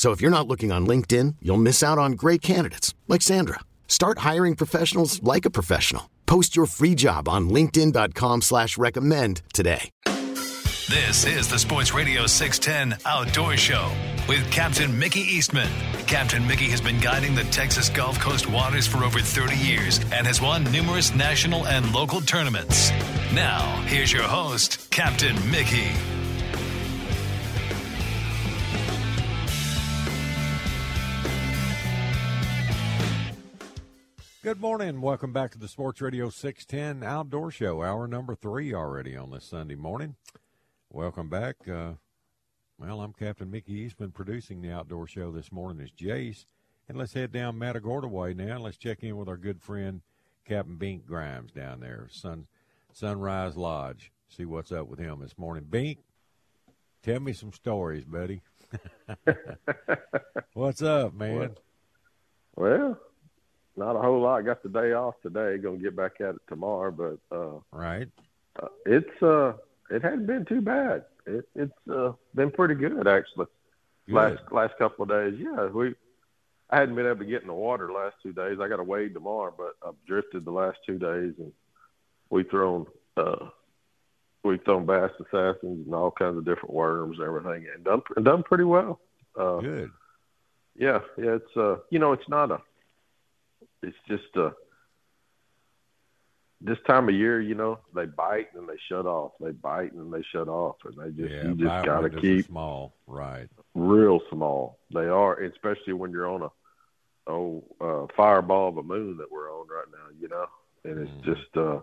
So if you're not looking on LinkedIn, you'll miss out on great candidates like Sandra. Start hiring professionals like a professional. Post your free job on LinkedIn.com slash recommend today. This is the Sports Radio 610 Outdoor Show with Captain Mickey Eastman. Captain Mickey has been guiding the Texas Gulf Coast waters for over 30 years and has won numerous national and local tournaments. Now, here's your host, Captain Mickey. Good morning. Welcome back to the Sports Radio 610 Outdoor Show, hour number three already on this Sunday morning. Welcome back. Uh, well, I'm Captain Mickey Eastman. Producing the Outdoor Show this morning is Jace. And let's head down Matagorda way now. Let's check in with our good friend Captain Bink Grimes down there, Sun Sunrise Lodge. See what's up with him this morning. Bink, tell me some stories, buddy. what's up, man? Well, not a whole lot. Got the day off today. Going to get back at it tomorrow, but uh, right. Uh, it's uh, it hasn't been too bad. It, it's uh, been pretty good actually. Good. Last last couple of days, yeah. We I hadn't been able to get in the water the last two days. I got to wade tomorrow, but I've drifted the last two days, and we thrown uh, we've thrown bass assassins and all kinds of different worms and everything, and done and done pretty well. Uh, Good. Yeah, yeah. It's uh, you know, it's not a it's just uh this time of year, you know, they bite and they shut off. They bite and they shut off, and they just yeah, you just got to keep small, right? real small. They are, especially when you're on a oh uh, fireball of a moon that we're on right now, you know, and it's Mhm. just uh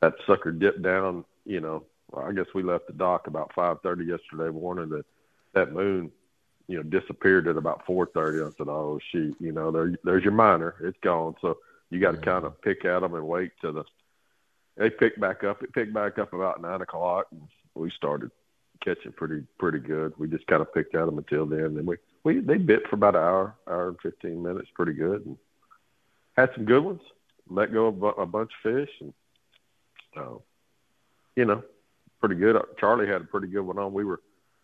that sucker dipped down. You know, I guess we left the dock about five thirty yesterday morning. That that moon, you know, disappeared at about four thirty. I said, "Oh shoot, you know, there there's your minor. It's gone." So you got to Yeah. kind of pick at them and wait till the they picked back up. It picked back up about nine o'clock, and we started catching pretty pretty good. We just kind of picked at them until then. Then we we they bit for about an hour, hour and fifteen minutes, pretty good, and had some good ones. Let go of a bunch of fish, and uh, you know, pretty good. Charlie had a pretty good one on. We were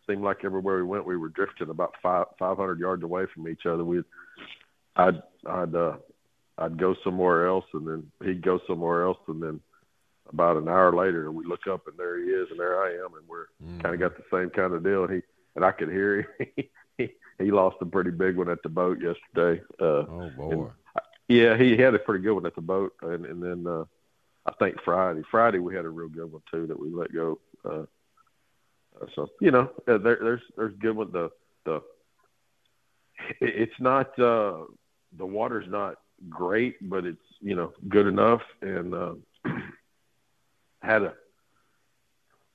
seemed like everywhere we went, we were drifting about five five hundred yards away from each other. We, I'd I'd uh, I'd go somewhere else, and then he'd go somewhere else, and then about an hour later, we look up and there he is, and there I am, and we're Mhm. kind of got the same kind of deal. And he and I could hear him. he, he lost a pretty big one at the boat yesterday. Uh, Oh boy. and- yeah, he had a pretty good one at the boat, and and then uh, I think Friday, Friday we had a real good one too that we let go. Uh, so you know, uh, there, there's there's good one. The the it's not uh, the water's not great, but it's you know good enough, and uh, had a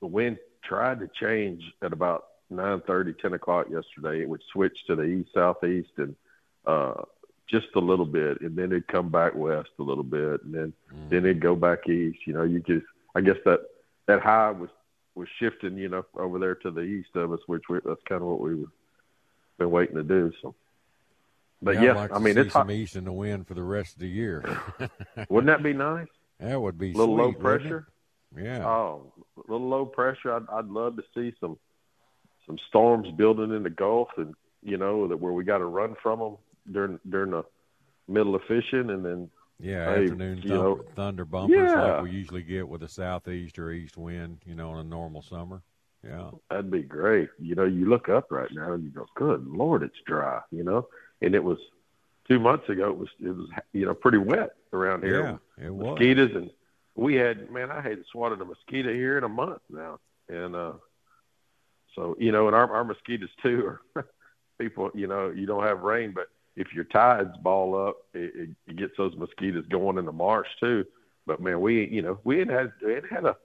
the wind tried to change at about nine thirty, ten o'clock yesterday. It would switch to the east southeast and uh, just a little bit, and then it'd come back west a little bit, and then Mhm. then it'd go back east. You know, you just I guess that that high was was shifting, you know, over there to the east of us, which we, that's kind of what we were been waiting to do. So, but Yeah, yeah, like I mean, it's hot. some east in the wind for the rest of the year. Wouldn't that be nice? that would be A little low sweet, wouldn't pressure. Yeah. Oh, a little low pressure. I'd, I'd love to see some some storms building in the Gulf, and you know that where we got to run from them during during the middle of fishing, and then Yeah, afternoon you thumper, know, thunder bumpers yeah. like we usually get with a southeast or east wind, you know, in a normal summer. Yeah. that'd be great. You know, you look up right now and you go, "Good Lord, it's dry," you know. And it was two months ago it was it was you know pretty wet around here. Yeah, it was mosquitoes and we had man I hadn't swatted a mosquito here in a month now, and uh, so you know, and our our mosquitoes too are people. You know, you don't have rain, but if your tides ball up, it, it, gets those mosquitoes going in the marsh too. But man, we you know we had had it had a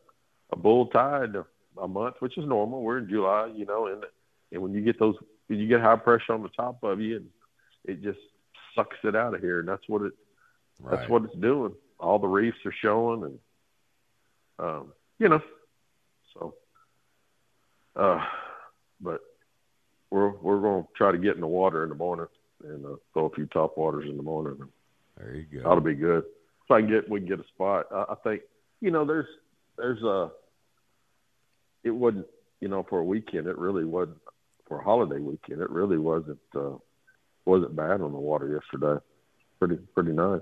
a bull tide a, a month, which is normal. We're in July, you know, and and when you get those, you get high pressure on the top of you, and it just sucks it out of here, and that's what it right. that's what it's doing. All the reefs are showing, and um, you know, so. Uh, but we're we're going to try to get in the water in the morning and uh, throw a few top waters in the morning. There you go. That'll be good. If I can get we can get a spot. I, I think you know there's there's a it wasn't you know for a weekend it really wasn't for a holiday weekend it really wasn't uh, wasn't bad on the water yesterday. Pretty pretty nice.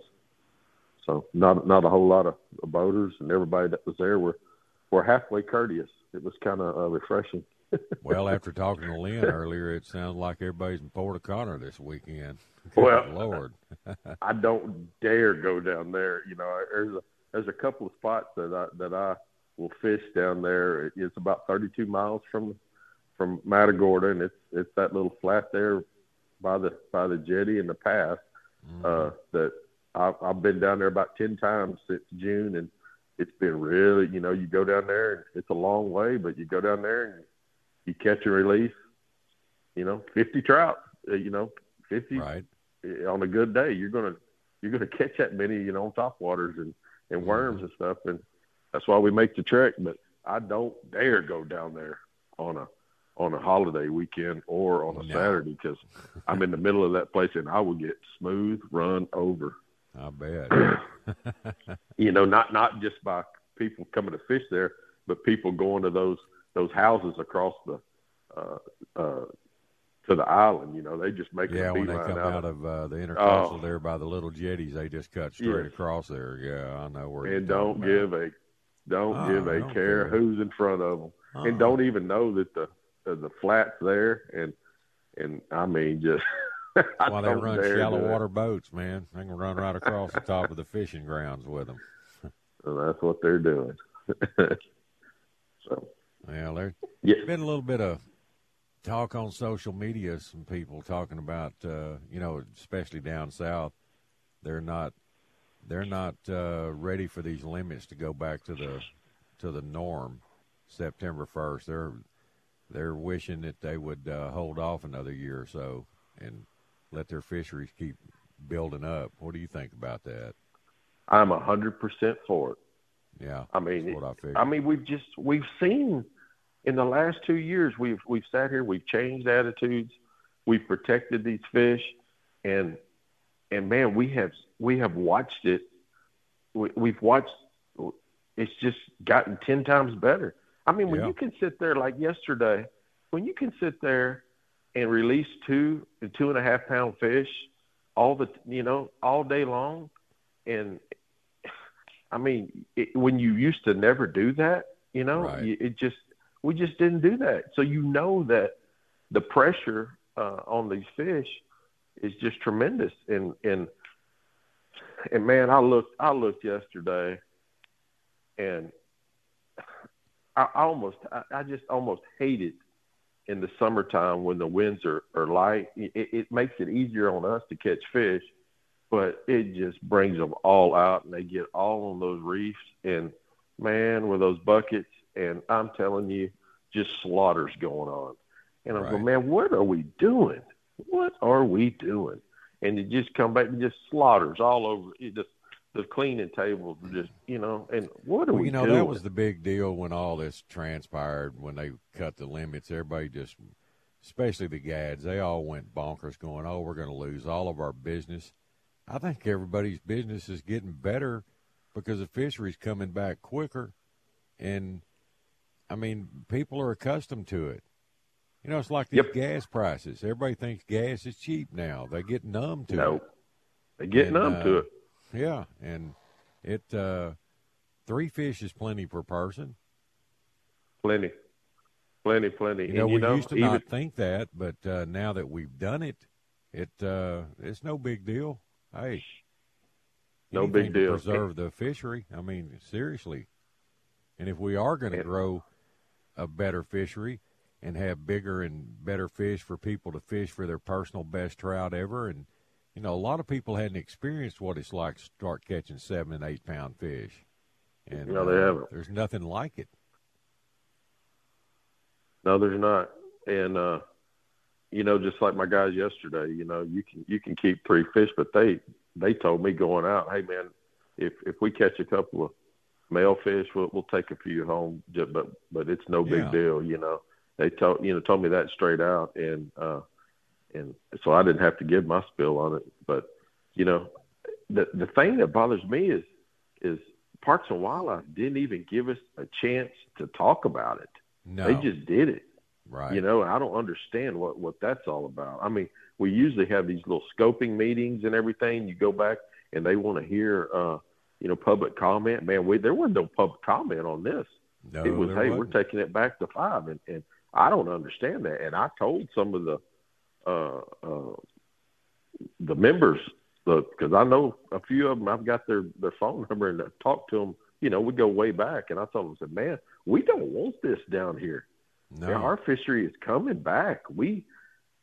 So not not a whole lot of boaters and everybody that was there were were halfway courteous. It was kind of uh, refreshing well, after talking to Lynn earlier, it sounds like everybody's in Port O'Connor this weekend. Good well, Lord, I don't dare go down there. You know, there's a there's a couple of spots that I that I will fish down there. It's about 32 miles from from Matagorda, and it's it's that little flat there by the by the jetty and the pass mm-hmm. uh, that I've, I've been down there about 10 times since June, and it's been really, you know, you go down there and it's a long way, but you go down there and you catch and release, you know, 50 trout, uh, you know, 50 right. on a good day. You're going to, you're going to catch that many, you know, on top waters and, and mm-hmm. worms mm-hmm. and stuff. And that's why we make the trek. But I don't dare go down there on a, on a holiday weekend or on a no. Saturday because I'm in the middle of that place and I will get smooth run over. I bet. you know, not not just by people coming to fish there, but people going to those those houses across the uh, uh, to the island. You know, they just make yeah a when they come out, out of uh, the intercoastal oh. there by the little jetties. They just cut straight yes. across there. Yeah, I know where. And don't give a don't oh, give a don't care, care, who's in front of them, oh. and don't even know that the uh, the flats there and and I mean just. Why they run shallow water boats, man? They can run right across the top of the fishing grounds with them. so that's what they're doing. so well, there's yeah. been a little bit of talk on social media. Some people talking about, uh, you know, especially down south, they're not they're not uh, ready for these limits to go back to the to the norm. September first, they're they're wishing that they would uh, hold off another year or so and let their fisheries keep building up. What do you think about that? I'm a hundred percent for it. Yeah, I mean, I, I mean, we've just we've seen in the last two years, we've we've sat here, we've changed attitudes, we've protected these fish, and and man, we have we have watched it. We, we've watched. It's just gotten ten times better. I mean, when yeah. you can sit there like yesterday, when you can sit there and release two and two and a half pound fish all the you know all day long, and I mean, it, when you used to never do that, you know, right. it just we just didn't do that. So you know that the pressure uh, on these fish is just tremendous. And and and man, I looked I looked yesterday, and I, almost I, I just almost hate it in the summertime when the winds are are light. It, it makes it easier on us to catch fish, but it just brings them all out, and they get all on those reefs. And man, with those buckets and I'm telling you, just slaughters going on. And I'm right. going, man, what are we doing? What are we doing? And you just come back and just slaughters all over. It just the cleaning tables just you know. And what are well, we? You know doing? that was the big deal when all this transpired when they cut the limits. Everybody just, especially the gads, they all went bonkers, going, "Oh, we're going to lose all of our business." I think everybody's business is getting better because the fishery's coming back quicker, and I mean, people are accustomed to it. You know, it's like these yep. gas prices. Everybody thinks gas is cheap now. They get numb to no. it. They get and, numb uh, to it. Yeah, and it uh three fish is plenty per person. Plenty. Plenty, plenty. You know, and, we you know, used to even, not think that, but uh now that we've done it, it uh, it's no big deal. Hey, no big to deal. Preserve the fishery. I mean, seriously. And if we are going to grow a better fishery and have bigger and better fish for people to fish for their personal best trout ever, and you know, a lot of people hadn't experienced what it's like to start catching seven and eight pound fish. And No, they uh, haven't. There's nothing like it. No, there's not. And uh you know, just like my guys yesterday, you know, you can you can keep three fish, but they they told me going out, hey man, if if we catch a couple of male fish, we'll we'll take a few home, but but it's no big Yeah. deal, you know. They told you know told me that straight out, and uh and so I didn't have to give my spill on it. But you know, the the thing that bothers me is is Parks and Wildlife didn't even give us a chance to talk about it. No, They just did it. right. You know, I don't understand what what that's all about. I mean, we usually have these little scoping meetings and everything. You go back and they want to hear, uh, you know, public comment. Man, we there was no public comment on this. no, it was, hey, wasn't. we're taking it back to five, and and I don't understand that. And I told some of the uh, uh, the members because I know a few of them. I've got their their phone number and I talked to them. You know, we go way back, and I told them, I said, man, we don't want this down here. no. Our fishery is coming back. We,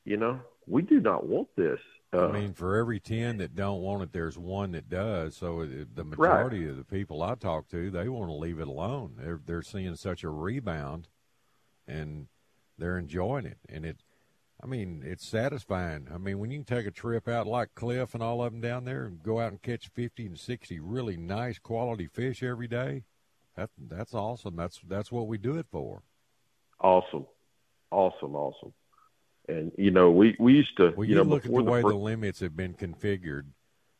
you know, we do not want this. Uh, I mean, for every ten that don't want it, there's one that does. So it, the majority of the people I talk to, they want to leave it alone. They're they're seeing such a rebound, and they're enjoying it. And it, I mean, it's satisfying. I mean, when you can take a trip out like Cliff and all of them down there and go out and catch fifty and sixty really nice quality fish every day, that that's awesome. That's that's what we do it for. awesome, awesome, awesome. And you know, we we used to, Well, you you, know, look at before the way the limits have been configured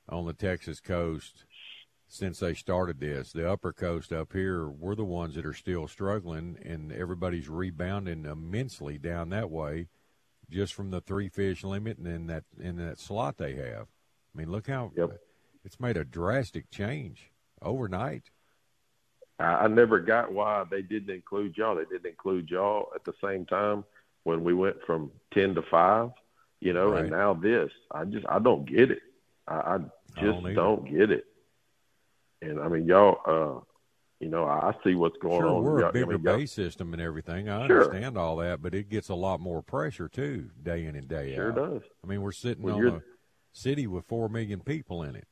on the Texas coast since they started this. The upper coast up here, we're the ones that are still struggling, and everybody's rebounding immensely down that way, just from the three fish limit and then that in that slot they have. I mean, look how Yep. it's made a drastic change overnight. I, I never got why they didn't include y'all. They didn't include y'all at the same time when we went from ten to five. You know, Right. and now this. I just I don't get it. I, I I just don't don't get it. And I mean, y'all. uh You know, I, I see what's going Sure, on. we're Y'all- a bigger I mean, bay system and everything. I Sure. understand all that, but it gets a lot more pressure too, day in and day Sure out. Sure does. I mean, we're sitting When on a city with four million people in it.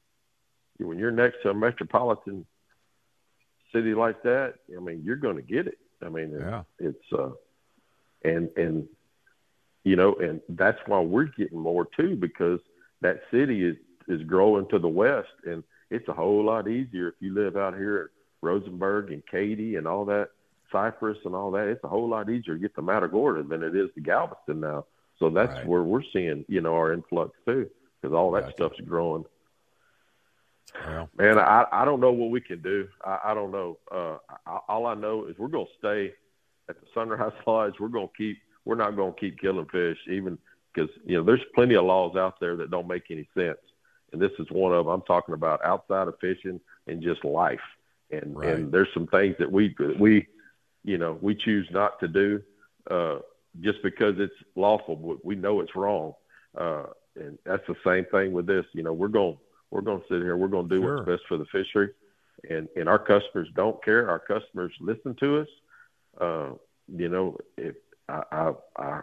when you're next to a metropolitan city like that, I mean, you're going to get it. I mean, Yeah. it's uh, and and you know, and that's why we're getting more too because that city is is growing to the west, and it's a whole lot easier if you live out here at Rosenberg and Katy and all that, Cypress and all that. It's a whole lot easier to get to Matagorda than it is to Galveston now. So that's Right. where we're seeing, you know, our influx too, because all that Gotcha. stuff's growing. Man, I I don't know what we can do. I, I don't know. Uh, I, all I know is we're going to stay at the Sunrise Lodge. We're going to keep. We're not going to keep killing fish, even because you know there's plenty of laws out there that don't make any sense, and this is one of them. I'm talking about outside of fishing and just life, and Right. and there's some things that we that we, you know, we choose not to do, uh, just because it's lawful. but We know it's wrong, uh, and that's the same thing with this. You know, we're going we're going to sit here. We're going to do Sure. what's best for the fishery, and and our customers don't care. Our customers listen to us. Uh, you know, if I, I, I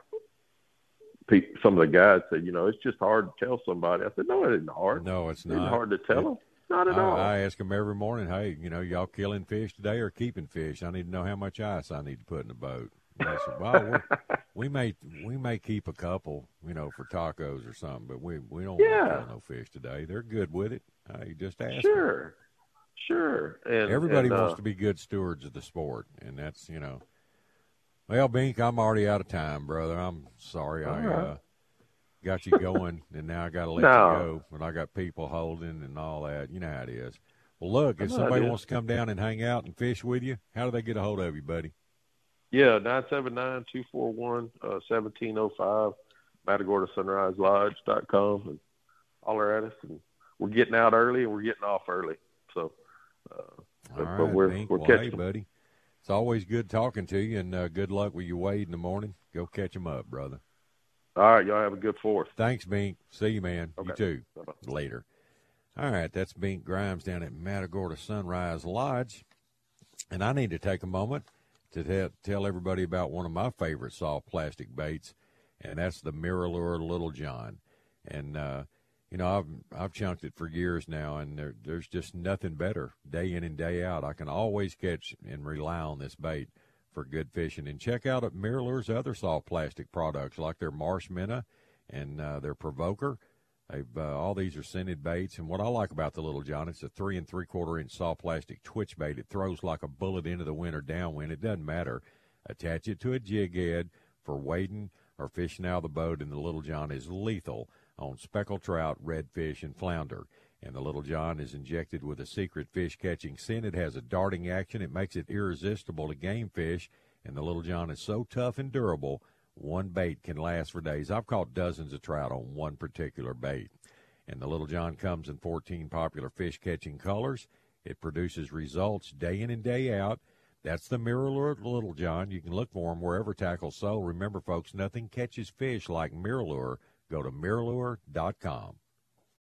pe- some of the guys said, you know, it's just hard to tell somebody. I said, no, it isn't hard. no, it's not. hard to tell It- them. Not at I, all. I ask them every morning, hey, you know, y'all killing fish today or keeping fish? I need to know how much ice I need to put in the boat. And they said, well, we may we may keep a couple, you know, for tacos or something, but we we don't Yeah. want to kill no fish today. They're good with it. Hey, just ask. them. Sure. And Everybody and, wants uh, to be good stewards of the sport, and that's you know. Well, Bink, I'm already out of time, brother. I'm sorry I right. uh, got you going, and now I got to let No. you go. And I got people holding and all that. You know how it is. Well, look, if somebody wants to come down and hang out and fish with you, how do they get a hold of you, buddy? Yeah, nine seven nine two four one uh seventeen oh five, Matagorda Sunrise Lodge dot com and holler at us and we're getting out early and we're getting off early. Uh but, all but we're Bink. we're well, catching hey, buddy. It's always good talking to you, and uh, good luck with your wade in the morning. Go catch 'em up, brother. All right, y'all have a good fourth. Thanks, Bink. See you, man. Okay. You too. Bye-bye. Later. All right, that's Bink Grimes down at Matagorda Sunrise Lodge. And I need to take a moment to te- tell everybody about one of my favorite soft plastic baits, and that's the MirrOlure Little John. And uh, you know, I've I've chunked it for years now, and there, there's just nothing better day in and day out. I can always catch and rely on this bait for good fishing. And check out at Mirror's other soft plastic products like their Marsh Minnow and uh, their Provoker. They've uh, all these are scented baits, and what I like about the Little John, it's a three and three quarter inch soft plastic twitch bait. It throws like a bullet into the wind or downwind. It doesn't matter. Attach it to a jig head for wading or fishing out of the boat, and the Little John is lethal on speckled trout, redfish, and flounder. And the Little John is injected with a secret fish catching scent. It has a darting action. It makes it irresistible to game fish. And the Little John is so tough and durable, one bait can last for days. I've caught dozens of trout on one particular bait. And the Little John comes in 14 popular fish catching colors. It produces results day in and day out. That's the MirrOlure Little John. You can look for them wherever tackles sold. Remember, folks, nothing catches fish like MirrOlure. Go to mirrolure.com.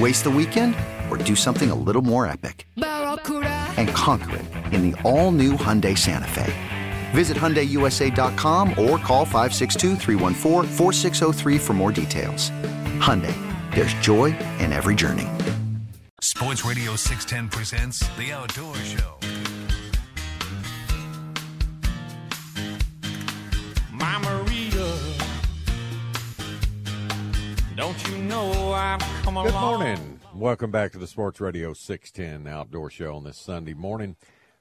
Waste the weekend or do something a little more epic? And conquer it in the all-new Hyundai Santa Fe. Visit HyundaiUSA.com or call 562 for more details. Hyundai, there's joy in every journey. Sports Radio 610 presents The Outdoor Show. I've Good along? morning. Welcome back to the Sports Radio 610 Outdoor Show on this Sunday morning.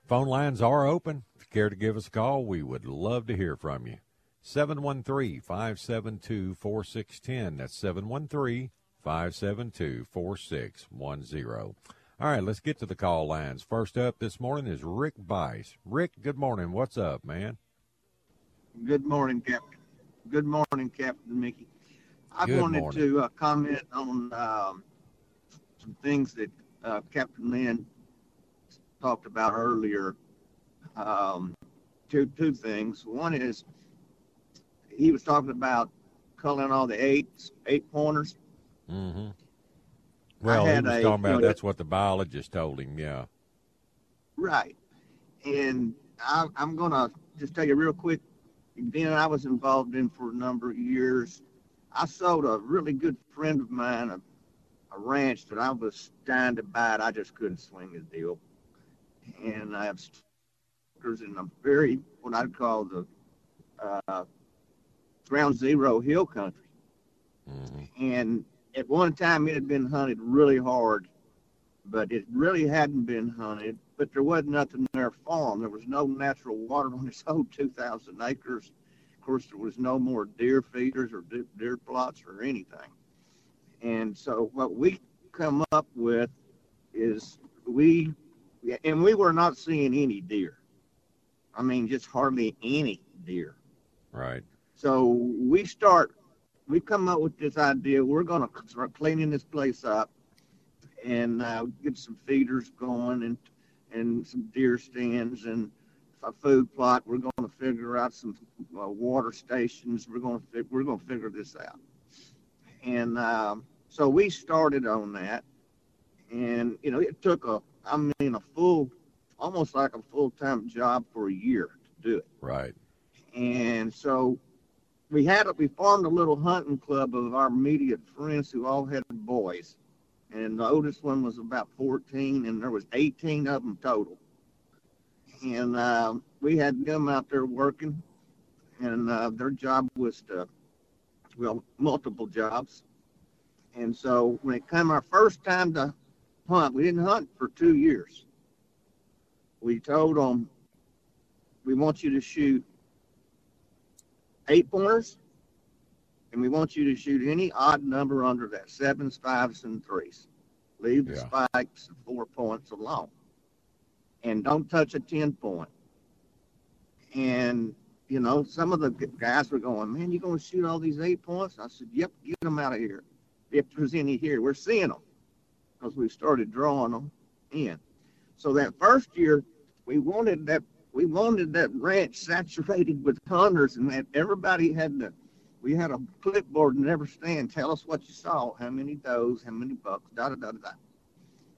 Phone lines are open. If you care to give us a call, we would love to hear from you. 713 572 4610. That's 713 572 4610. All right, let's get to the call lines. First up this morning is Rick Bice. Rick, good morning. What's up, man? Good morning, Captain. Good morning, Captain Mickey. I Good wanted morning. to uh, comment on um, some things that uh, Captain Lynn talked about earlier. Um, two two things. One is he was talking about culling all the eights, eight pointers. Mm-hmm. Well, he was a- talking you about know, that's what the biologist told him, yeah. Right. And I, I'm going to just tell you real quick. Then I was involved in for a number of years. I sold a really good friend of mine a, a ranch that I was dying to buy. It. I just couldn't swing the deal. And I have stickers in a very, what I'd call the uh, ground zero hill country. Mm-hmm. And at one time it had been hunted really hard, but it really hadn't been hunted. but there wasn't nothing there for them. There was no natural water on this whole 2,000 acres. Of course, there was no more deer feeders or deer plots or anything. And so what we come up with is we, and we were not seeing any deer. I mean, just hardly any deer. Right. So we start, we come up with this idea. We're going to start cleaning this place up and uh, get some feeders going and and some deer stands and a food plot. We're going to figure out some uh, water stations. We're going to we're going to figure this out. And um, so we started on that, and you know it took a I mean a full, almost like a full time job for a year to do it. Right. And so we had a, we formed a little hunting club of our immediate friends who all had boys and the oldest one was about 14, and there was 18 of them total. And uh, we had them out there working, and uh, their job was to, well, multiple jobs. And so when it came our first time to hunt, we didn't hunt for two years. We told them, we want you to shoot eight pointers and we want you to shoot any odd number under that sevens, fives, and threes. Leave the Yeah. spikes and four points alone, and don't touch a ten point. And you know, some of the guys were going, "Man, you're going to shoot all these eight points?" I said, "Yep, get them out of here. If there's any here, we're seeing them because we started drawing them in." So that first year, we wanted that we wanted that ranch saturated with hunters, and that everybody had to we had a clipboard in every stand. Tell us what you saw, how many does, how many bucks, da da da. da.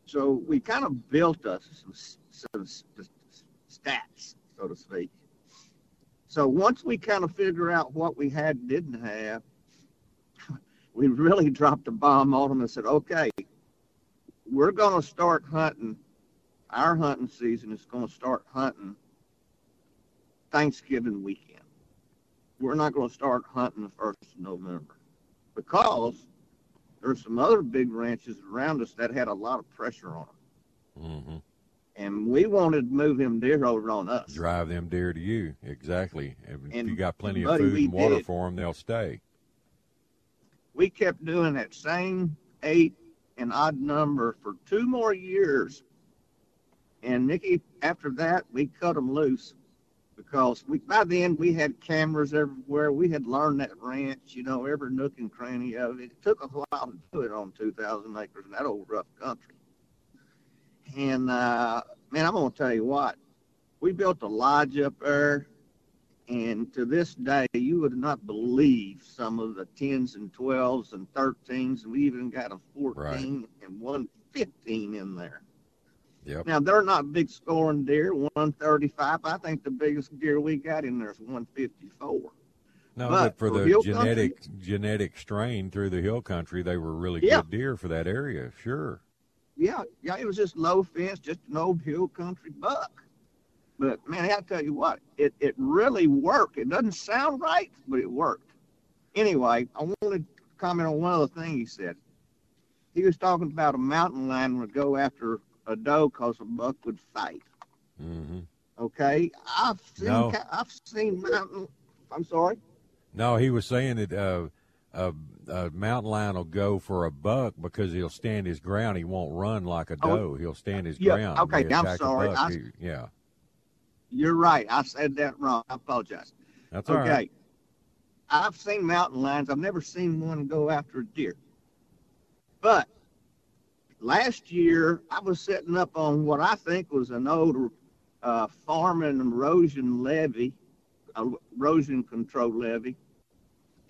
So we kind of built us some, some stats, so to speak. So once we kind of figure out what we had and didn't have, we really dropped a bomb on them and said, okay, we're going to start hunting. Our hunting season is going to start hunting Thanksgiving weekend we're not going to start hunting the first of November because there's some other big ranches around us that had a lot of pressure on them, Mm-hmm. And we wanted to move them deer over on us. Drive them deer to you. Exactly. If And, you got plenty of food and water did. for them, they'll stay. We kept doing that same eight and odd number for two more years, and Mickey, after that, we cut them loose because we by then we had cameras everywhere. We had learned that ranch, you know, every nook and cranny of it. It took a while to do it on 2,000 acres in that old rough country. And uh, man, I'm gonna tell you what, we built a lodge up there, and to this day, you would not believe some of the tens and twelves and thirteens, and we even got a 14 and one fifteen in there. Yep. Now they're not big scoring deer, 135. I think the biggest deer we got in there is 154. No, but but, for for the genetic genetic strain through the hill country, they were really Yeah. good deer for that area. Sure. Yeah, yeah, it was just low fence, just an old hill country buck. But man, I tell you what, it, it really worked. It doesn't sound right, but it worked. Anyway, I wanted to comment on one other thing he said. He was talking about a mountain lion would go after a doe because a buck would fight. Mm-hmm. Okay, I've seen No. I've seen mountain. I'm sorry. No, he was saying that uh, a, a mountain lion will go for a buck because he'll stand his ground. He won't run like a Oh, doe. He'll stand his yeah, ground. okay, I'm sorry. I- he- yeah, You're right. I said that wrong. I apologize. that's all okay. right. I've seen mountain lions. I've never seen one go after a deer. But last year, I was setting up on what I think was an old uh, farm and erosion levee, a erosion control levee,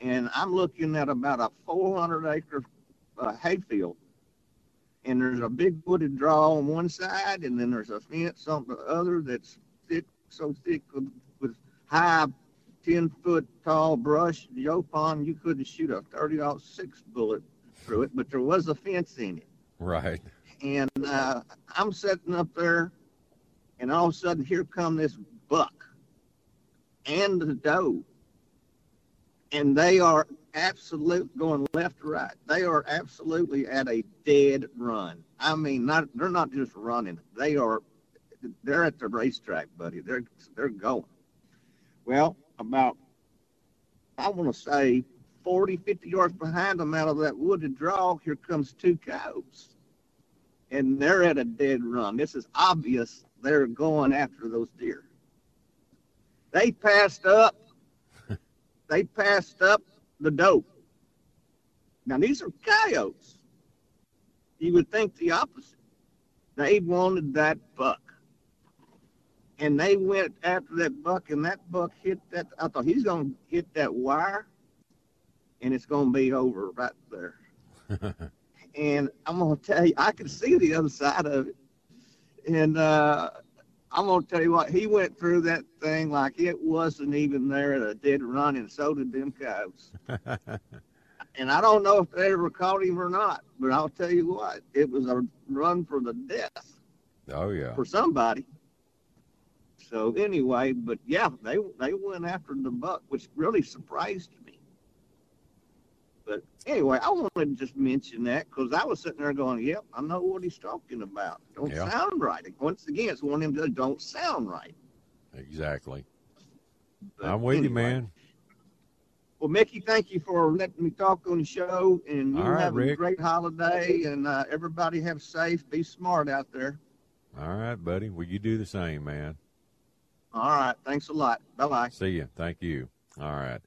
and I'm looking at about a 400 acre uh, hayfield. And there's a big wooded draw on one side, and then there's a fence on the other that's thick, so thick with, with high 10 foot tall brush, Yaupon, you couldn't shoot a 30 6 bullet through it, but there was a fence in it. Right. And uh, I'm sitting up there, and all of a sudden, here come this buck and the doe. And they are absolute going left to right. They are absolutely at a dead run. I mean, not they're not just running. They are they're at the racetrack, buddy. They're they're going. Well, about I want to say 40, 50 yards behind them out of that wooded draw, here comes two cows. And they're at a dead run. This is obvious they're going after those deer. They passed up. They passed up the doe. Now these are coyotes. You would think the opposite. They wanted that buck. And they went after that buck, and that buck hit that. I thought he's going to hit that wire, and it's going to be over right there. and I'm going to tell you, I could see the other side of it. And uh, I'm going to tell you what, he went through that thing like it wasn't even there at a dead run, and so did them cows. and I don't know if they ever caught him or not, but I'll tell you what, it was a run for the death. Oh yeah. For somebody. So anyway, but yeah, they they went after the buck, which really surprised me. But anyway, I wanted to just mention that because I was sitting there going, "Yep, I know what he's talking about. Don't Yeah. sound right." Once again, it's one of them that don't sound right. Exactly. But I'm with you, man. Well, Mickey, thank you for letting me talk on the show, and you right, have a great holiday, and uh, everybody have safe, be smart out there. All right, buddy. Well, you do the same, man. All right, thanks a lot. Bye bye. See you. Thank you. All right.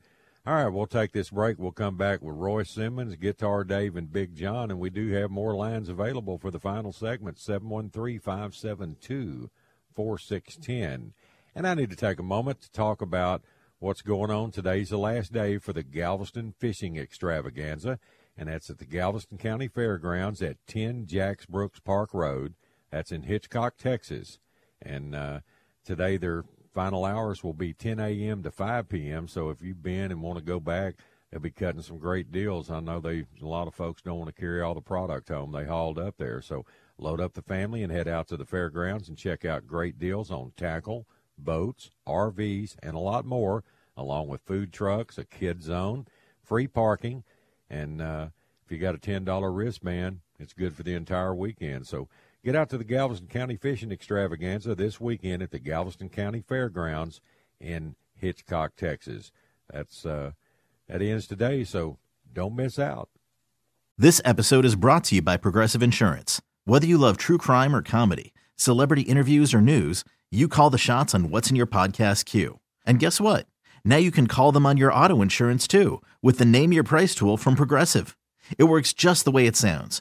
All right, we'll take this break. We'll come back with Roy Simmons, Guitar Dave, and Big John, and we do have more lines available for the final segment 713 572 4610. And I need to take a moment to talk about what's going on. Today's the last day for the Galveston Fishing Extravaganza, and that's at the Galveston County Fairgrounds at 10 Jacks Brooks Park Road. That's in Hitchcock, Texas. And uh, today their final hours will be 10 a.m. to 5 p.m. So if you've been and want to go back, they'll be cutting some great deals. I know they a lot of folks don't want to carry all the product home. They hauled up there, so load up the family and head out to the fairgrounds and check out great deals on tackle, boats, RVs, and a lot more, along with food trucks, a kid zone, free parking, and uh, if you got a ten dollar wristband, it's good for the entire weekend. So get out to the Galveston County Fishing Extravaganza this weekend at the Galveston County Fairgrounds in Hitchcock, Texas. That's uh, that ends today, so don't miss out. This episode is brought to you by Progressive Insurance. Whether you love true crime or comedy, celebrity interviews or news, you call the shots on what's in your podcast queue. And guess what? Now you can call them on your auto insurance too with the Name Your Price tool from Progressive. It works just the way it sounds.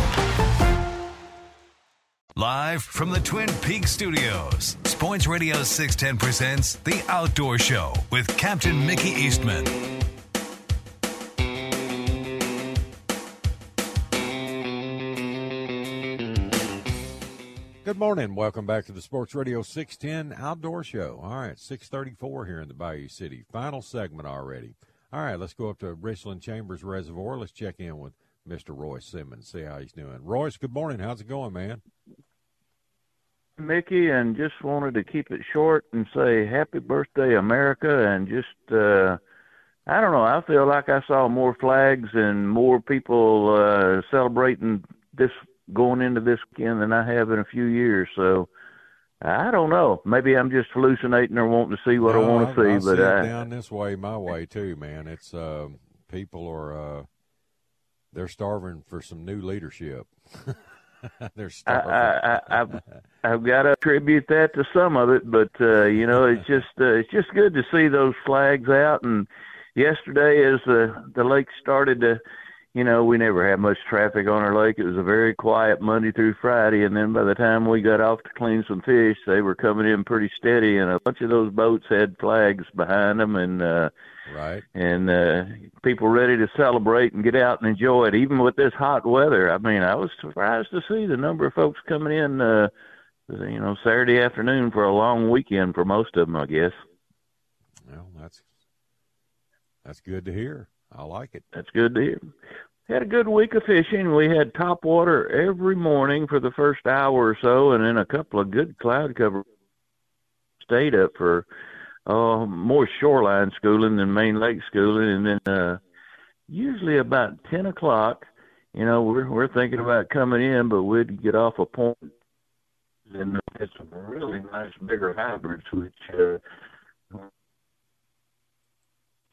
Live from the Twin Peaks studios, Sports Radio 610 presents The Outdoor Show with Captain Mickey Eastman. Good morning. Welcome back to the Sports Radio 610 Outdoor Show. All right, 634 here in the Bayou City. Final segment already. All right, let's go up to Richland Chambers Reservoir. Let's check in with Mr. Roy Simmons, see how he's doing. Royce, good morning. How's it going, man? Mickey, and just wanted to keep it short and say happy birthday, America, and just uh I don't know, I feel like I saw more flags and more people uh celebrating this going into this weekend than I have in a few years. So I don't know. Maybe I'm just hallucinating or wanting to see what no, I want to see. I but see I, down this way, my way too, man. It's uh, people are uh, they're starving for some new leadership. they're starving. I, I, I've, I've got to attribute that to some of it, but uh, you know, it's just uh, it's just good to see those flags out. And yesterday, as the the lake started to, you know, we never had much traffic on our lake. It was a very quiet Monday through Friday, and then by the time we got off to clean some fish, they were coming in pretty steady, and a bunch of those boats had flags behind them, and uh, right, and uh, people ready to celebrate and get out and enjoy it, even with this hot weather. I mean, I was surprised to see the number of folks coming in. uh you know, Saturday afternoon for a long weekend for most of them, I guess. Well, that's that's good to hear. I like it. That's good to hear. Had a good week of fishing. We had top water every morning for the first hour or so, and then a couple of good cloud cover. Stayed up for uh, more shoreline schooling than main lake schooling, and then uh, usually about ten o'clock. You know, we're we're thinking about coming in, but we'd get off a point and had some really nice bigger hybrids, which uh,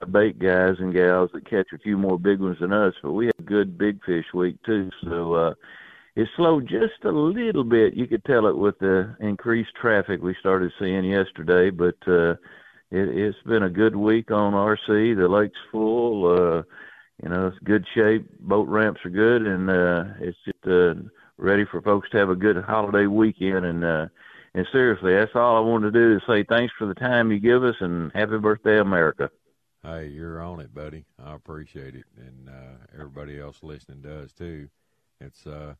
bait guys and gals that catch a few more big ones than us. But we had a good big fish week too, so uh, it slowed just a little bit. You could tell it with the increased traffic we started seeing yesterday, but uh, it, it's been a good week on RC. The lake's full. Uh, you know, it's good shape. Boat ramps are good, and uh, it's just uh, ready for folks to have a good holiday weekend. And uh, and seriously, that's all I wanted to do is say thanks for the time you give us, and happy birthday, America. Hey, you're on it, buddy. I appreciate it, and uh, everybody else listening does too. It's uh,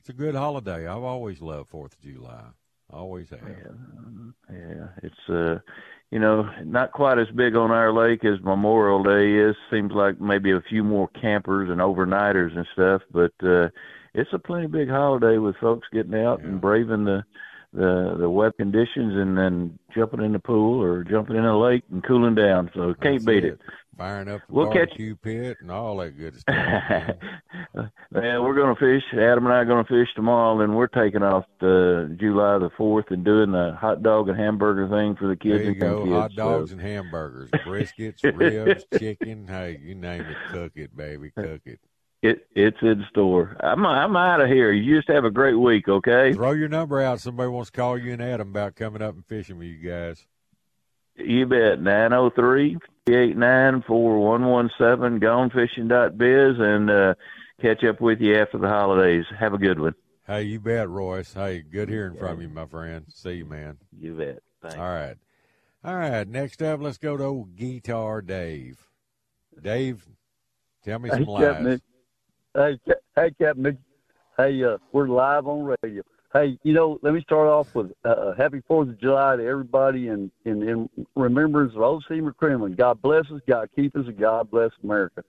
it's a good holiday. I've always loved Fourth of July. Always have. Yeah, yeah. It's uh, you know, not quite as big on our lake as Memorial Day is. Seems like maybe a few more campers and overnighters and stuff, but uh, it's a plenty big holiday with folks getting out yeah. and braving the the the wet conditions and then jumping in the pool or jumping in a lake and cooling down. So can't That's beat it. it. Firing up the We'll catch- barbecue pit and all that good stuff. man. yeah, we're going to fish. Adam and I are going to fish tomorrow, and we're taking off the July the fourth and doing the hot dog and hamburger thing for the kids there you and go. kids. Hot dogs so. and hamburgers, briskets, ribs, chicken. Hey, you name it, cook it, baby, cook it. It it's in store. I'm I'm out of here. You just have a great week, okay? Throw your number out. Somebody wants to call you and Adam about coming up and fishing with you guys. You bet. Nine zero three eight nine four one one seven gonefishing.biz and uh, catch up with you after the holidays. Have a good one. Hey, you bet, Royce. Hey, good hearing from you, my friend. See you, man. You bet. Thanks. All right. All right. Next up, let's go to old Guitar Dave. Dave, tell me some Hey, lies. Hey, hey, Captain. Mickey. Hey, uh, we're live on radio. Hey, you know, let me start off with uh, Happy Fourth of July to everybody, and in, in remembrance of Old Seymour Kremlin. God bless us, God keep us, and God bless America.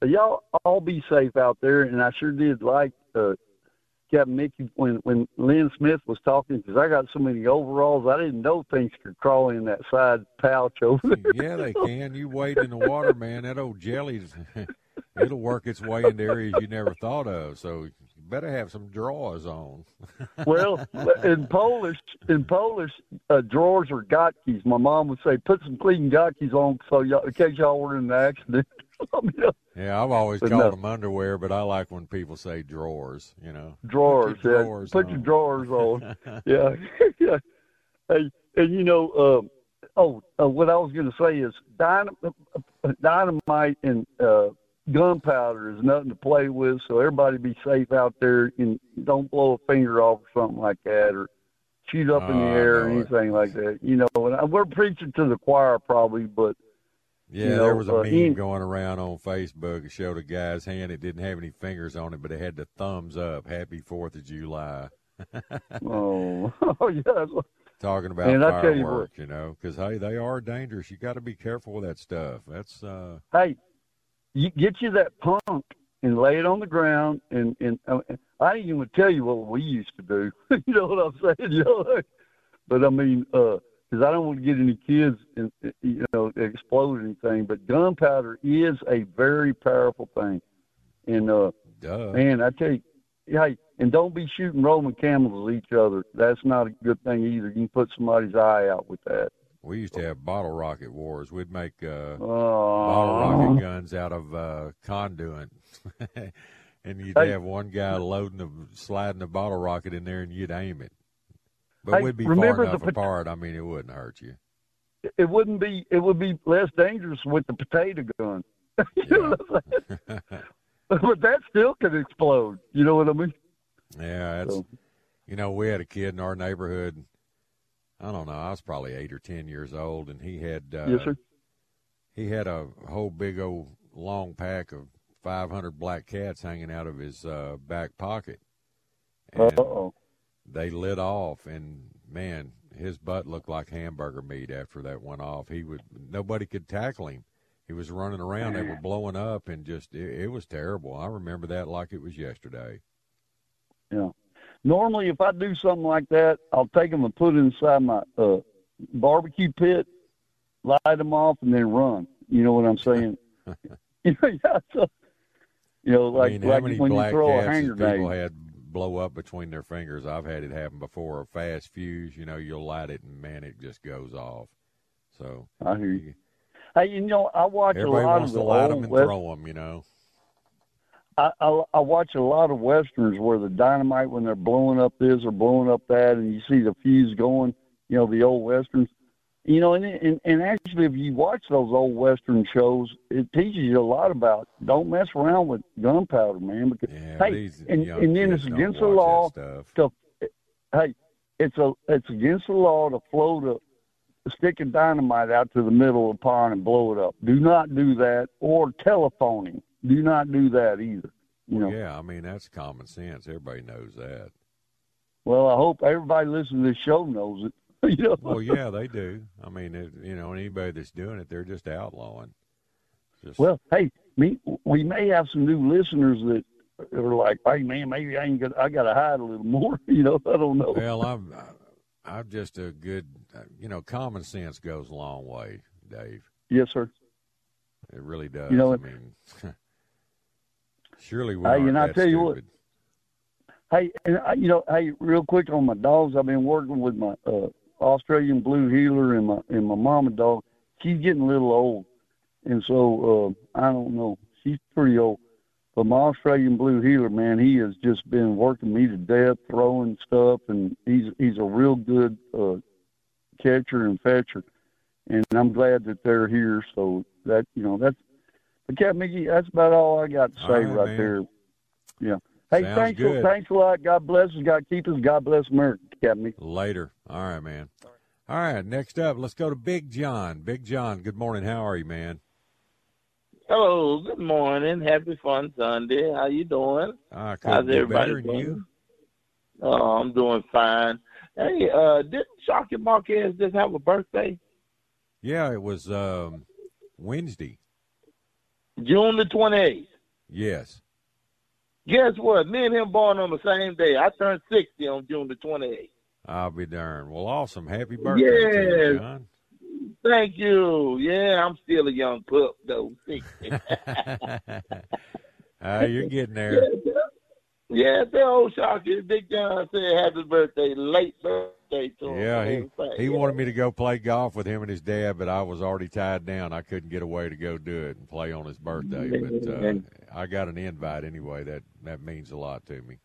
But y'all all be safe out there, and I sure did like uh, Captain Mickey when when Lynn Smith was talking because I got so many overalls I didn't know things could crawl in that side pouch over there. Yeah, they can. You wade in the water, man. That old jelly's it'll work its way into areas you never thought of. So you better have some drawers on. well, in Polish, in Polish, uh, drawers are gotkis. My mom would say, "Put some clean gotkis on, so y'all, in case y'all were in an accident." Yeah, I've always But called no. them underwear, but I like when people say drawers. You know, drawers, Put your yeah. drawers Put on. your drawers on. yeah, yeah. Hey, and you know, um, oh, uh, what I was going to say is dynamite, dynamite and uh, gunpowder is nothing to play with. So everybody be safe out there and don't blow a finger off or something like that, or shoot up in the Oh, air or it. anything like that. You know, and I, we're preaching to the choir probably, but Yeah, you know, there was a uh, meme Ian- going around on Facebook. It showed a guy's hand. It didn't have any fingers on it, but it had the thumbs up. Happy Fourth of July. oh, oh yeah. Talking about And tell you fireworks, you, know, because hey, they are dangerous. You got to be careful with that stuff. That's uh, hey, you get you that punk and lay it on the ground, and and uh, I ain't even tell you what we used to do. you know what I'm saying? You know, like, but I mean, uh 'cause I don't want to get any kids, and you know, explode anything. But gunpowder is a very powerful thing, and uh, duh. man, I tell you, hey, and don't be shooting Roman candles at each other. That's not a good thing either. You can put somebody's eye out with that. We used to have bottle rocket wars. We'd make uh, Oh. bottle rocket guns out of uh, conduit, and you'd Hey. have one guy loading the sliding the bottle rocket in there, and you'd aim it. But Hey, we'd be far enough pot- apart. I mean, it wouldn't hurt you. It wouldn't be. It would be less dangerous with the potato gun. You know what I'm but that still could explode. You know what I mean? Yeah, it's you know we had a kid in our neighborhood. I don't know. I was probably eight or ten years old, and he had uh, Yes, sir. he had a whole big old long pack of 500 black cats hanging out of his uh, back pocket. And Uh-oh. They lit off, and man, his butt looked like hamburger meat after that went off. He would nobody could tackle him. He was running around. They were blowing up, and just it, it was terrible. I remember that like it was yesterday. Yeah. Normally, if I do something like that, I'll take them and put it inside my uh, barbecue pit, light them off, and then run. You know what I'm saying? you know, yeah, so, you know, like I mean, like when you throw a hand has people had blow up between their fingers? I've had it happen before. A fast fuse, you know, you'll light it and man, it just goes off. So I hear you. Hey, you know, I watch a everybody lot wants of to the light them and West- throw them, you know. I, I I watch a lot of westerns where the dynamite when they're blowing up this or blowing up that, and you see the fuse going. You know the old westerns. You know, and and, and actually, if you watch those old western shows, it teaches you a lot about don't mess around with gunpowder, man. Because hey, these and and then it's against the law to hey, it's a it's against the law to float a, a stick of dynamite out to the middle of the pond and blow it up. Do not do that, or telephoning. Do not do that either. You know. Yeah, I mean that's common sense. Everybody knows that. Well, I hope everybody listening to this show knows it. you know. Well, yeah, they do. I mean, it, you know, anybody that's doing it, they're just outlawing. Just Well, hey, me, we may have some new listeners that are like, "Hey, man, maybe I ain't got, I got to hide a little more." You know, I don't know. Well, I'm I'm just a good, you know, common sense goes a long way, Dave. Yes, sir. It really does. You know, I mean, surely we Hey, and I tell you what, stupid. Hey, and I, you know, hey, real quick on my dogs, I've been working with my uh, Australian blue heeler and my and my mama dog. She's getting a little old, and so uh, I don't know. She's pretty old, but my Australian blue heeler, man, he has just been working me to death, throwing stuff, and he's he's a real good uh, catcher and fetcher. And I'm glad that they're here. So that you know that's, but Captain Mickey, that's about all I got to say right, right there. Yeah. Hey, Sounds thanks, good. thanks a lot. God bless us. God keep us. God bless America, Captain Mickey. Later. All right, man. All right, next up, let's go to Big John. Big John, good morning. How are you, man? Hello, good morning. Happy Fun Sunday. How you doing? I How's everybody doing? you. Oh, I'm doing fine. Hey, uh, didn't Shocky Marquez just have a birthday? Yeah, it was um, Wednesday. June the 28th. Yes. Guess what? Me and him born on the same day. I turned 60 on June the 28th. I'll be darned. Well, awesome. Happy birthday to you, John. Thank you. Yeah, I'm still a young pup, though. 60. Uh, you're getting there. Yeah, the old Shocky, Big John said happy birthday, late birthday to him. Yeah, he he wanted me to go play golf with him and his dad, but I was already tied down. I couldn't get away to go do it and play on his birthday. But uh, I got an invite anyway. That that means a lot to me.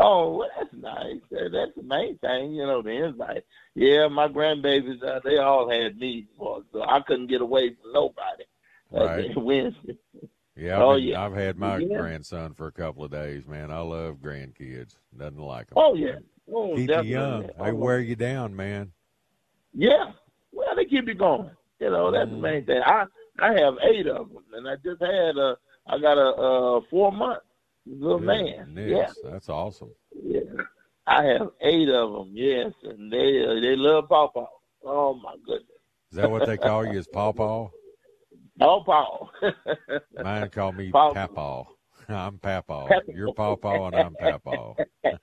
Oh, well, that's nice. That's the main thing, you know, the invite. Yeah, my grandbabies, uh, they all had me, so I couldn't get away from nobody. Right. day Wednesday. Yeah, I've, Oh, been- yeah. I've had my Yeah. grandson for a couple of days. Man, I love grandkids. Doesn't like them. Oh, yeah. Oh, Keep you young. They Oh, wear you down, man. Yeah. Well, they keep you going. You know, that's the Mm. main thing. I I have eight of them, and I just had a I got a uh, four month little man. Yeah, that's awesome. yeah. I have eight of them. Yes, and they uh, they love Pawpaw. Oh my goodness, Is that what they call you? Is Pawpaw? Pawpaw. Mine call me Paw- Papaw. I'm Papaw. Papaw. You're Pawpaw and I'm Papaw.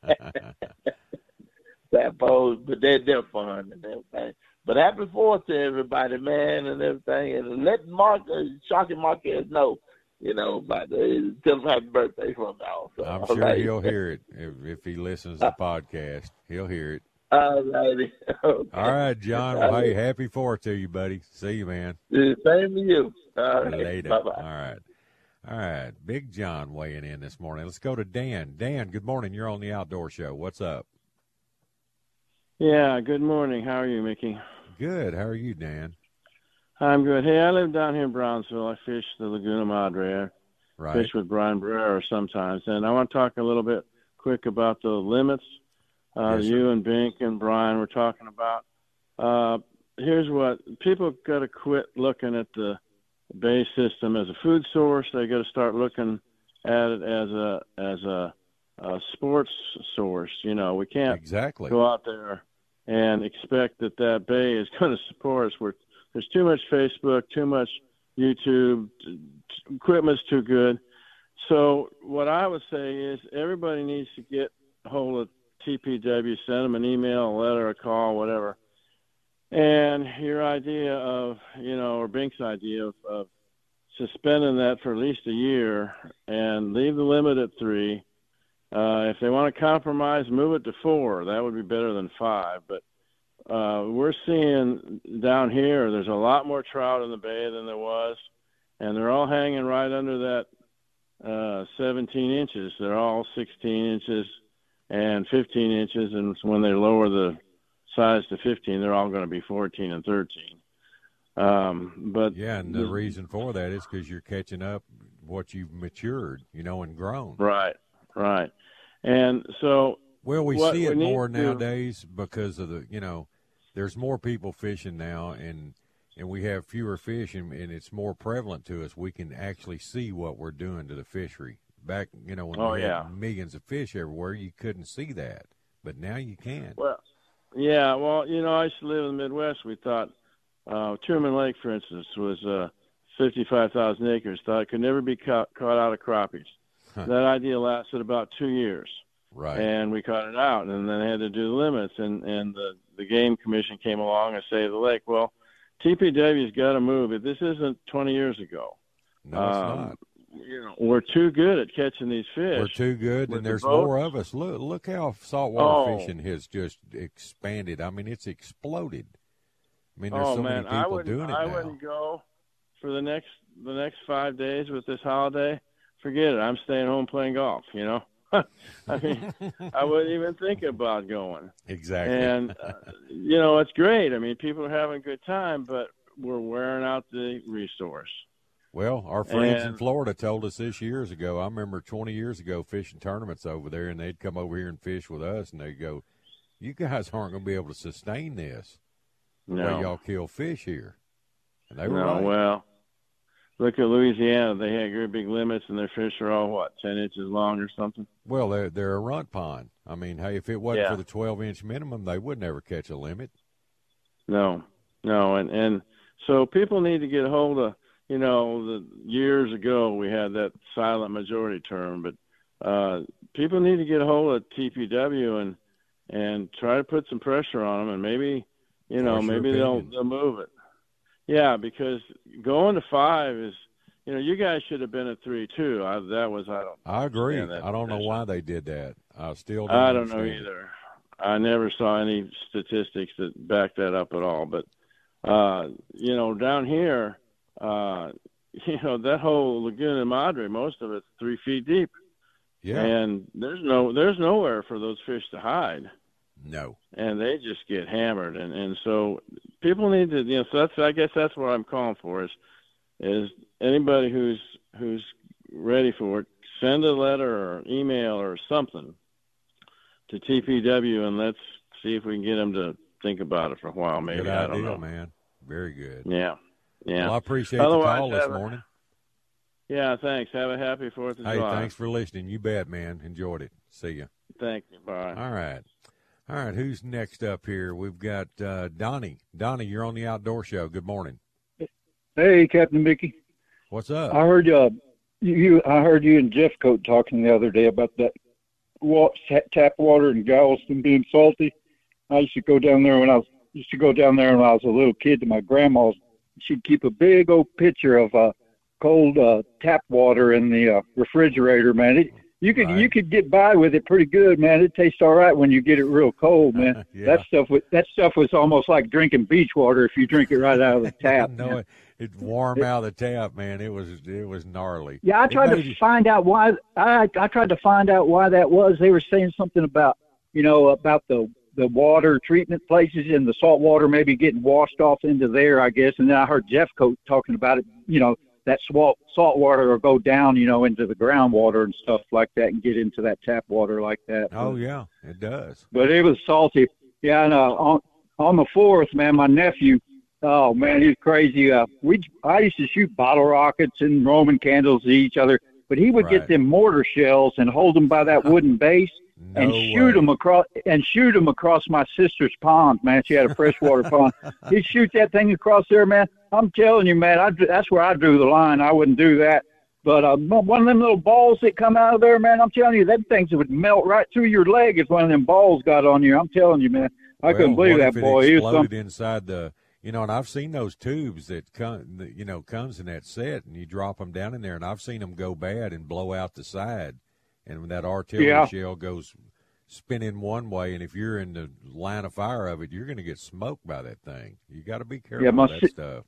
Pawpaw, but they're they're fun and everything. But happy Fourth to everybody, man, and everything, and let Mark uh, Shocky Marquez know you know, but uh, tell him happy birthday from now. So, I'm sure right. he'll hear it if, if he listens to the podcast. He'll hear it. All righty. Okay. All right, John. Well, hey, happy Fourth to you, buddy. See you, man. Same to you. All right. Later. Bye bye. All right. All right. Big John weighing in this morning. Let's go to Dan. Dan, good morning. You're on the Outdoor Show. What's up? Yeah, good morning. How are you, Mickey? Good. How are you, Dan? I'm good. Hey, I live down here in Brownsville. I fish the Laguna Madre. I Right. fish with Brian Brewer sometimes. And I want to talk a little bit quick about the limits. Uh, Yes, you and Bink and Brian were talking about. Uh, here's what people got to quit looking at the bay system as a food source. They got to start looking at it as a as a, a sports source. You know, we can't Exactly. go out there and expect that that bay is going to support us. We're, there's too much Facebook, too much YouTube. Equipment's too good. So what I would say is everybody needs to get a hold of TPW, send them an email, a letter, a call, whatever. And your idea of, you know, or Bink's idea of, of suspending that for at least a year and leave the limit at three. Uh, if they want to compromise, move it to four. That would be better than five. But uh, we're seeing down here there's a lot more trout in the bay than there was, and they're all hanging right under that uh, 17 inches. They're all 16 inches and 15 inches, and when they lower the size to 15, they're all going to be 14 and 13. Um, but Yeah, and the reason for that is because you're catching up what you've matured, you know, and grown. Right, right. And so Well, we see it we more to nowadays because of the, you know, there's more people fishing now, and and we have fewer fish, and, and it's more prevalent to us. We can actually see what we're doing to the fishery. Back, you know, when Oh, we yeah. had millions of fish everywhere, you couldn't see that, but now you can. Well, yeah. Well, you know, I used to live in the Midwest. We thought uh, Truman Lake, for instance, was uh, 55,000 acres. Thought it could never be caught, caught out of crappies. Huh. That idea lasted about two years, Right. and we caught it out. And then they had to do the limits, and and the the game commission came along and saved the lake. Well, TPW's got to move it. This isn't 20 years ago. no, it's Um, not. You know, we're too good at catching these fish. We're too good, with and the there's boats. more of us. Look, look how saltwater Oh. fishing has just expanded. I mean, it's exploded. I mean, there's oh so man, many people doing it I now. wouldn't go for the next the next five days with this holiday. Forget it. I'm staying home playing golf. You know, I mean, I wouldn't even think about going. Exactly. And uh, you know, it's great. I mean, people are having a good time, but we're wearing out the resource. Well, our friends in Florida told us this years ago. I remember 20 years ago fishing tournaments over there, and they'd come over here and fish with us, and they'd go, "You guys aren't going to be able to sustain this the No. way y'all kill fish here." And they were no, right. well, look at Louisiana. They had great big limits, and their fish are all what ten inches long or something. Well, they're they're a runt pond. I mean, hey, if it wasn't Yeah. for the 12 inch minimum, they would never catch a limit. No, no, and and so people need to get a hold of. You know, the years ago we had that silent majority term, but uh, people need to get a hold of TPW and and try to put some pressure on them, and maybe you know maybe they'll they'll move it. Yeah, because going to five is, you know, you guys should have been at three too. I, that was I don't. I agree. I don't know why they did that. I still don't I don't know understand it. either. I never saw any statistics that back that up at all. But uh, you know, down here, uh, you know, that whole Laguna Madre, most of it's three feet deep, Yeah. and there's no there's nowhere for those fish to hide, No. and they just get hammered. And and so people need to, you know, so that's I guess that's what I'm calling for is is anybody who's who's ready for it, send a letter or email or something to TPW and let's see if we can get them to think about it for a while. Maybe Good I don't know. man. Very good. Yeah, yeah. Well, I appreciate Otherwise, the call this have a- morning. Yeah, thanks. Have a happy Fourth of Hey, July. thanks for listening. You bet, man. Enjoyed it. See you. Thank you. Bye. All right. All right. Who's next up here? We've got uh, Donnie. Donnie, you're on the Outdoor Show. Good morning. Hey, Captain Mickey. What's up? I heard uh, you. I heard you and Jeff Coat talking the other day about that wa- tap water in Galveston being salty. I used to go down there when I was used to go down there when I was a little kid to my grandma's. She'd keep a big old pitcher of uh, cold uh, tap water in the uh, refrigerator, man. It, you could you could get by with it pretty good, man. It tastes all right when you get it real cold, man. Yeah. That stuff was that stuff was almost like drinking beach water if you drink it right out of the tap. no, it, it warm out of the tap, man. It was it was gnarly. Yeah, I tried to you- find out why. I I tried to find out why that was. They were saying something about you know about the the water treatment places and the salt water maybe getting washed off into there, I guess. And then I heard Jeff Coat talking about it. You know that salt salt water will go down, you know, into the groundwater and stuff like that, and get into that tap water like that. Oh yeah, it does. but it was salty. Yeah, and uh, on on the fourth, man, my nephew, oh man, he's crazy. Uh, we I used to shoot bottle rockets and Roman candles at each other, but he would Right. get them mortar shells and hold them by that wooden base and No shoot way. them across and shoot them across my sister's pond. Man, she had a freshwater pond. He'd shoot that thing across there, man. I'm telling you, man, I, that's where I drew the line. I wouldn't do that. But uh, one of them little balls that come out of there, man, I'm telling you, that things would melt right through your leg if one of them balls got on you. I'm telling you, man, I couldn't believe that boy. It He was some, inside the, you know, and I've seen those tubes that come, that, you know, comes in that set, and you drop them down in there, and I've seen them go bad and blow out the side, and when that artillery Yeah. shell goes spinning one way, and if you're in the line of fire of it, you're going to get smoked by that thing. You got to be careful Yeah, my si- stuff.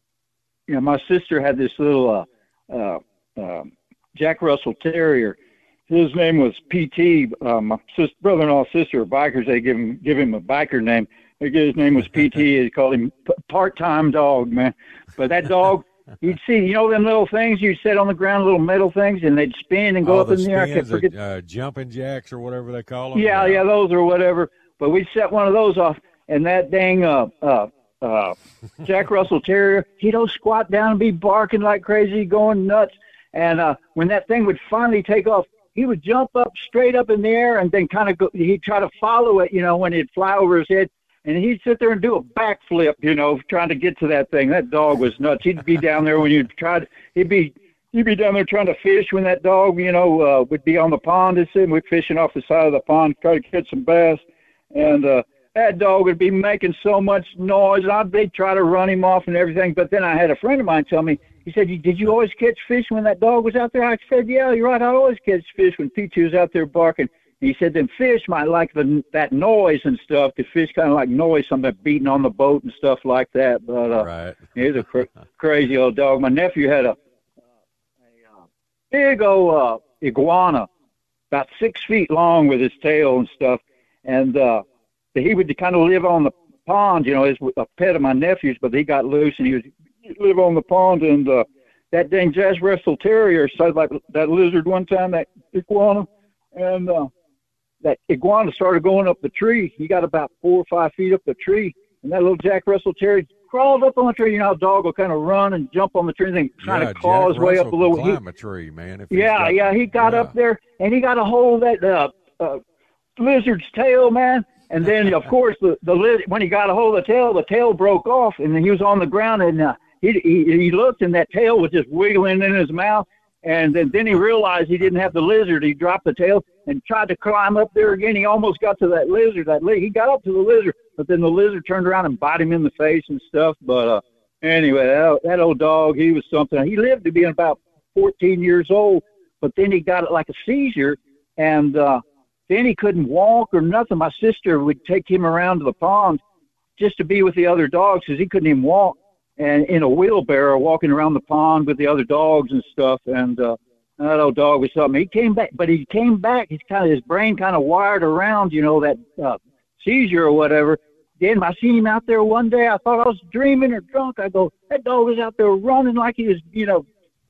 yeah, my sister had this little uh, uh, um Jack Russell Terrier. His name was PT. Uh, my sis- brother-in-law, sister are bikers. They give him give him a biker name. His name was PT. They called him part-time dog, man. But that dog, you'd see, you know, them little things you set on the ground, little metal things, and they'd spin and go oh, up the in the air. I can't forget. uh, jumping jacks or whatever they call them. Yeah, yeah, those or whatever. But we'd set one of those off, and that dang uh uh uh Jack Russell Terrier, he'd go squat down and be barking like crazy, going nuts. And uh when that thing would finally take off, he would jump up straight up in the air and then kind of go. He'd try to follow it, you know, when it'd fly over his head. And he'd sit there and do a backflip, you know, trying to get to that thing. That dog was nuts. He'd be down there when you'd try to, he'd be, he'd be down there trying to fish when that dog, you know, uh, would be on the pond and sit, we'd fishing off the side of the pond, try to catch some bass. And, uh, that dog would be making so much noise. I'd they'd try to run him off and everything. But then I had a friend of mine tell me, he said, "Did you always catch fish when that dog was out there?" I said, "Yeah, you're right. I always catch fish when Peachy was out there barking." He said, "Then fish might like the that noise and stuff. The fish kind of like noise, something beating on the boat and stuff like that." But uh, right. he's a cr- crazy old dog. My nephew had a, a, uh, big old uh, iguana, about six feet long with his tail and stuff, and uh, he would kind of live on the pond. You know, as a pet of my nephew's, but he got loose and he would live on the pond. And uh, that dang Jack Russell Terrier started like that lizard one time, that iguana, and uh, that iguana started going up the tree. He got about four or five feet up the tree, and that little Jack Russell Terrier crawled up on the tree. You know, how a dog will kind of run and jump on the tree and then kind yeah, of claw Jack his way Russell up a little. He- climb a tree, man. Yeah, got- yeah, he got yeah. up there and he got a hold of that uh, uh, lizard's tail, man. And then, of course, the the liz- when he got a hold of the tail, the tail broke off, and then he was on the ground, and uh, he, he he looked, and that tail was just wiggling in his mouth. And then, then he realized he didn't have the lizard. He dropped the tail and tried to climb up there again. He almost got to that lizard. That li- he got up to the lizard, but then the lizard turned around and bit him in the face and stuff. But uh, anyway, that, that old dog, he was something. He lived to be about 14 years old, but then he got it like a seizure, and uh, then he couldn't walk or nothing. My sister would take him around to the pond just to be with the other dogs because he couldn't even walk, and in a wheelbarrow walking around the pond with the other dogs and stuff. And uh, that old dog was something. He came back, but he came back. His kind of his brain kind of wired around, you know, that uh, seizure or whatever. Then I seen him out there one day. I thought I was dreaming or drunk. I go, that dog was out there running like he was, you know,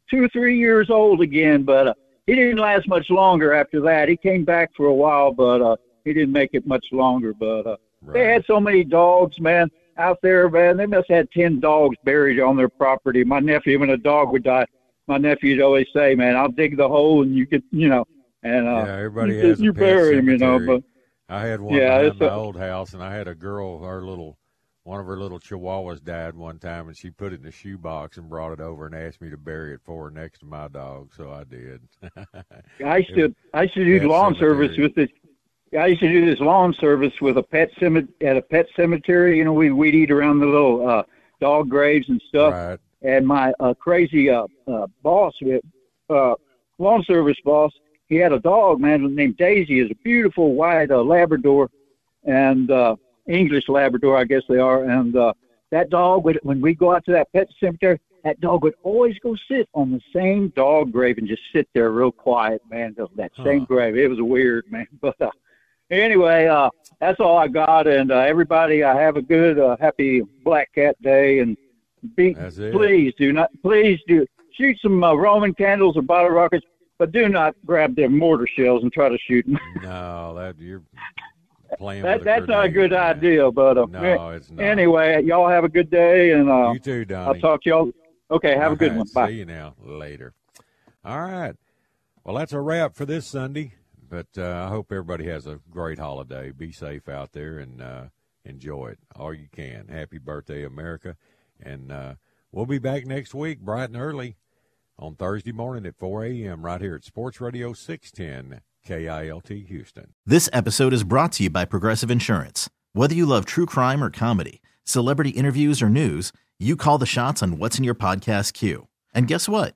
two or three years old again. But uh, he didn't last much longer after that. He came back for a while, but uh, he didn't make it much longer. But uh, they had so many dogs, man, out there, man. They must have had ten dogs buried on their property. My nephew, when a dog would die, my nephew'd always say, "Man, I'll dig the hole and you could, you know." And uh, Yeah, everybody you, has you bury him, you know. But I had one Yeah, it's my a- old house, and I had a girl. Our little, one of her little chihuahuas died one time, and she put it in a shoebox and brought it over and asked me to bury it for her next to my dog. So I did. I should I should do lawn cemetery. service with this. I used to do this lawn service with a pet cemetery at a pet cemetery. You know, we we'd eat around the little uh, dog graves and stuff. Right. and my uh, crazy uh, uh, boss, uh, lawn service boss, he had a dog, man, named Daisy. is a beautiful white uh, Labrador, and uh, English Labrador, I guess they are. And uh, that dog, would, when we go out to that pet cemetery, that dog would always go sit on the same dog grave and just sit there real quiet, man. That same huh. grave. It was weird, man. But uh, anyway, uh, that's all I got. And uh, everybody, uh, have a good, uh, happy Black Cat Day. And be, please do not, please do shoot some uh, Roman candles or bottle rockets, but do not grab their mortar shells and try to shoot them. no, that you're playing. that, that's not a good man. idea. But uh, no, it's not. Anyway, y'all have a good day, and uh, you too, Donnie. I'll talk to y'all. Okay, have All a good right, one. Bye. See you now later. All right. Well, that's a wrap for this Sunday. But uh, I hope everybody has a great holiday. Be safe out there and uh, enjoy it all you can. Happy birthday, America! And uh, we'll be back next week, bright and early, on Thursday morning at 4 a.m. right here at Sports Radio 610 KILT Houston. This episode is brought to you by Progressive Insurance. Whether you love true crime or comedy, celebrity interviews or news, you call the shots on what's in your podcast queue. And guess what?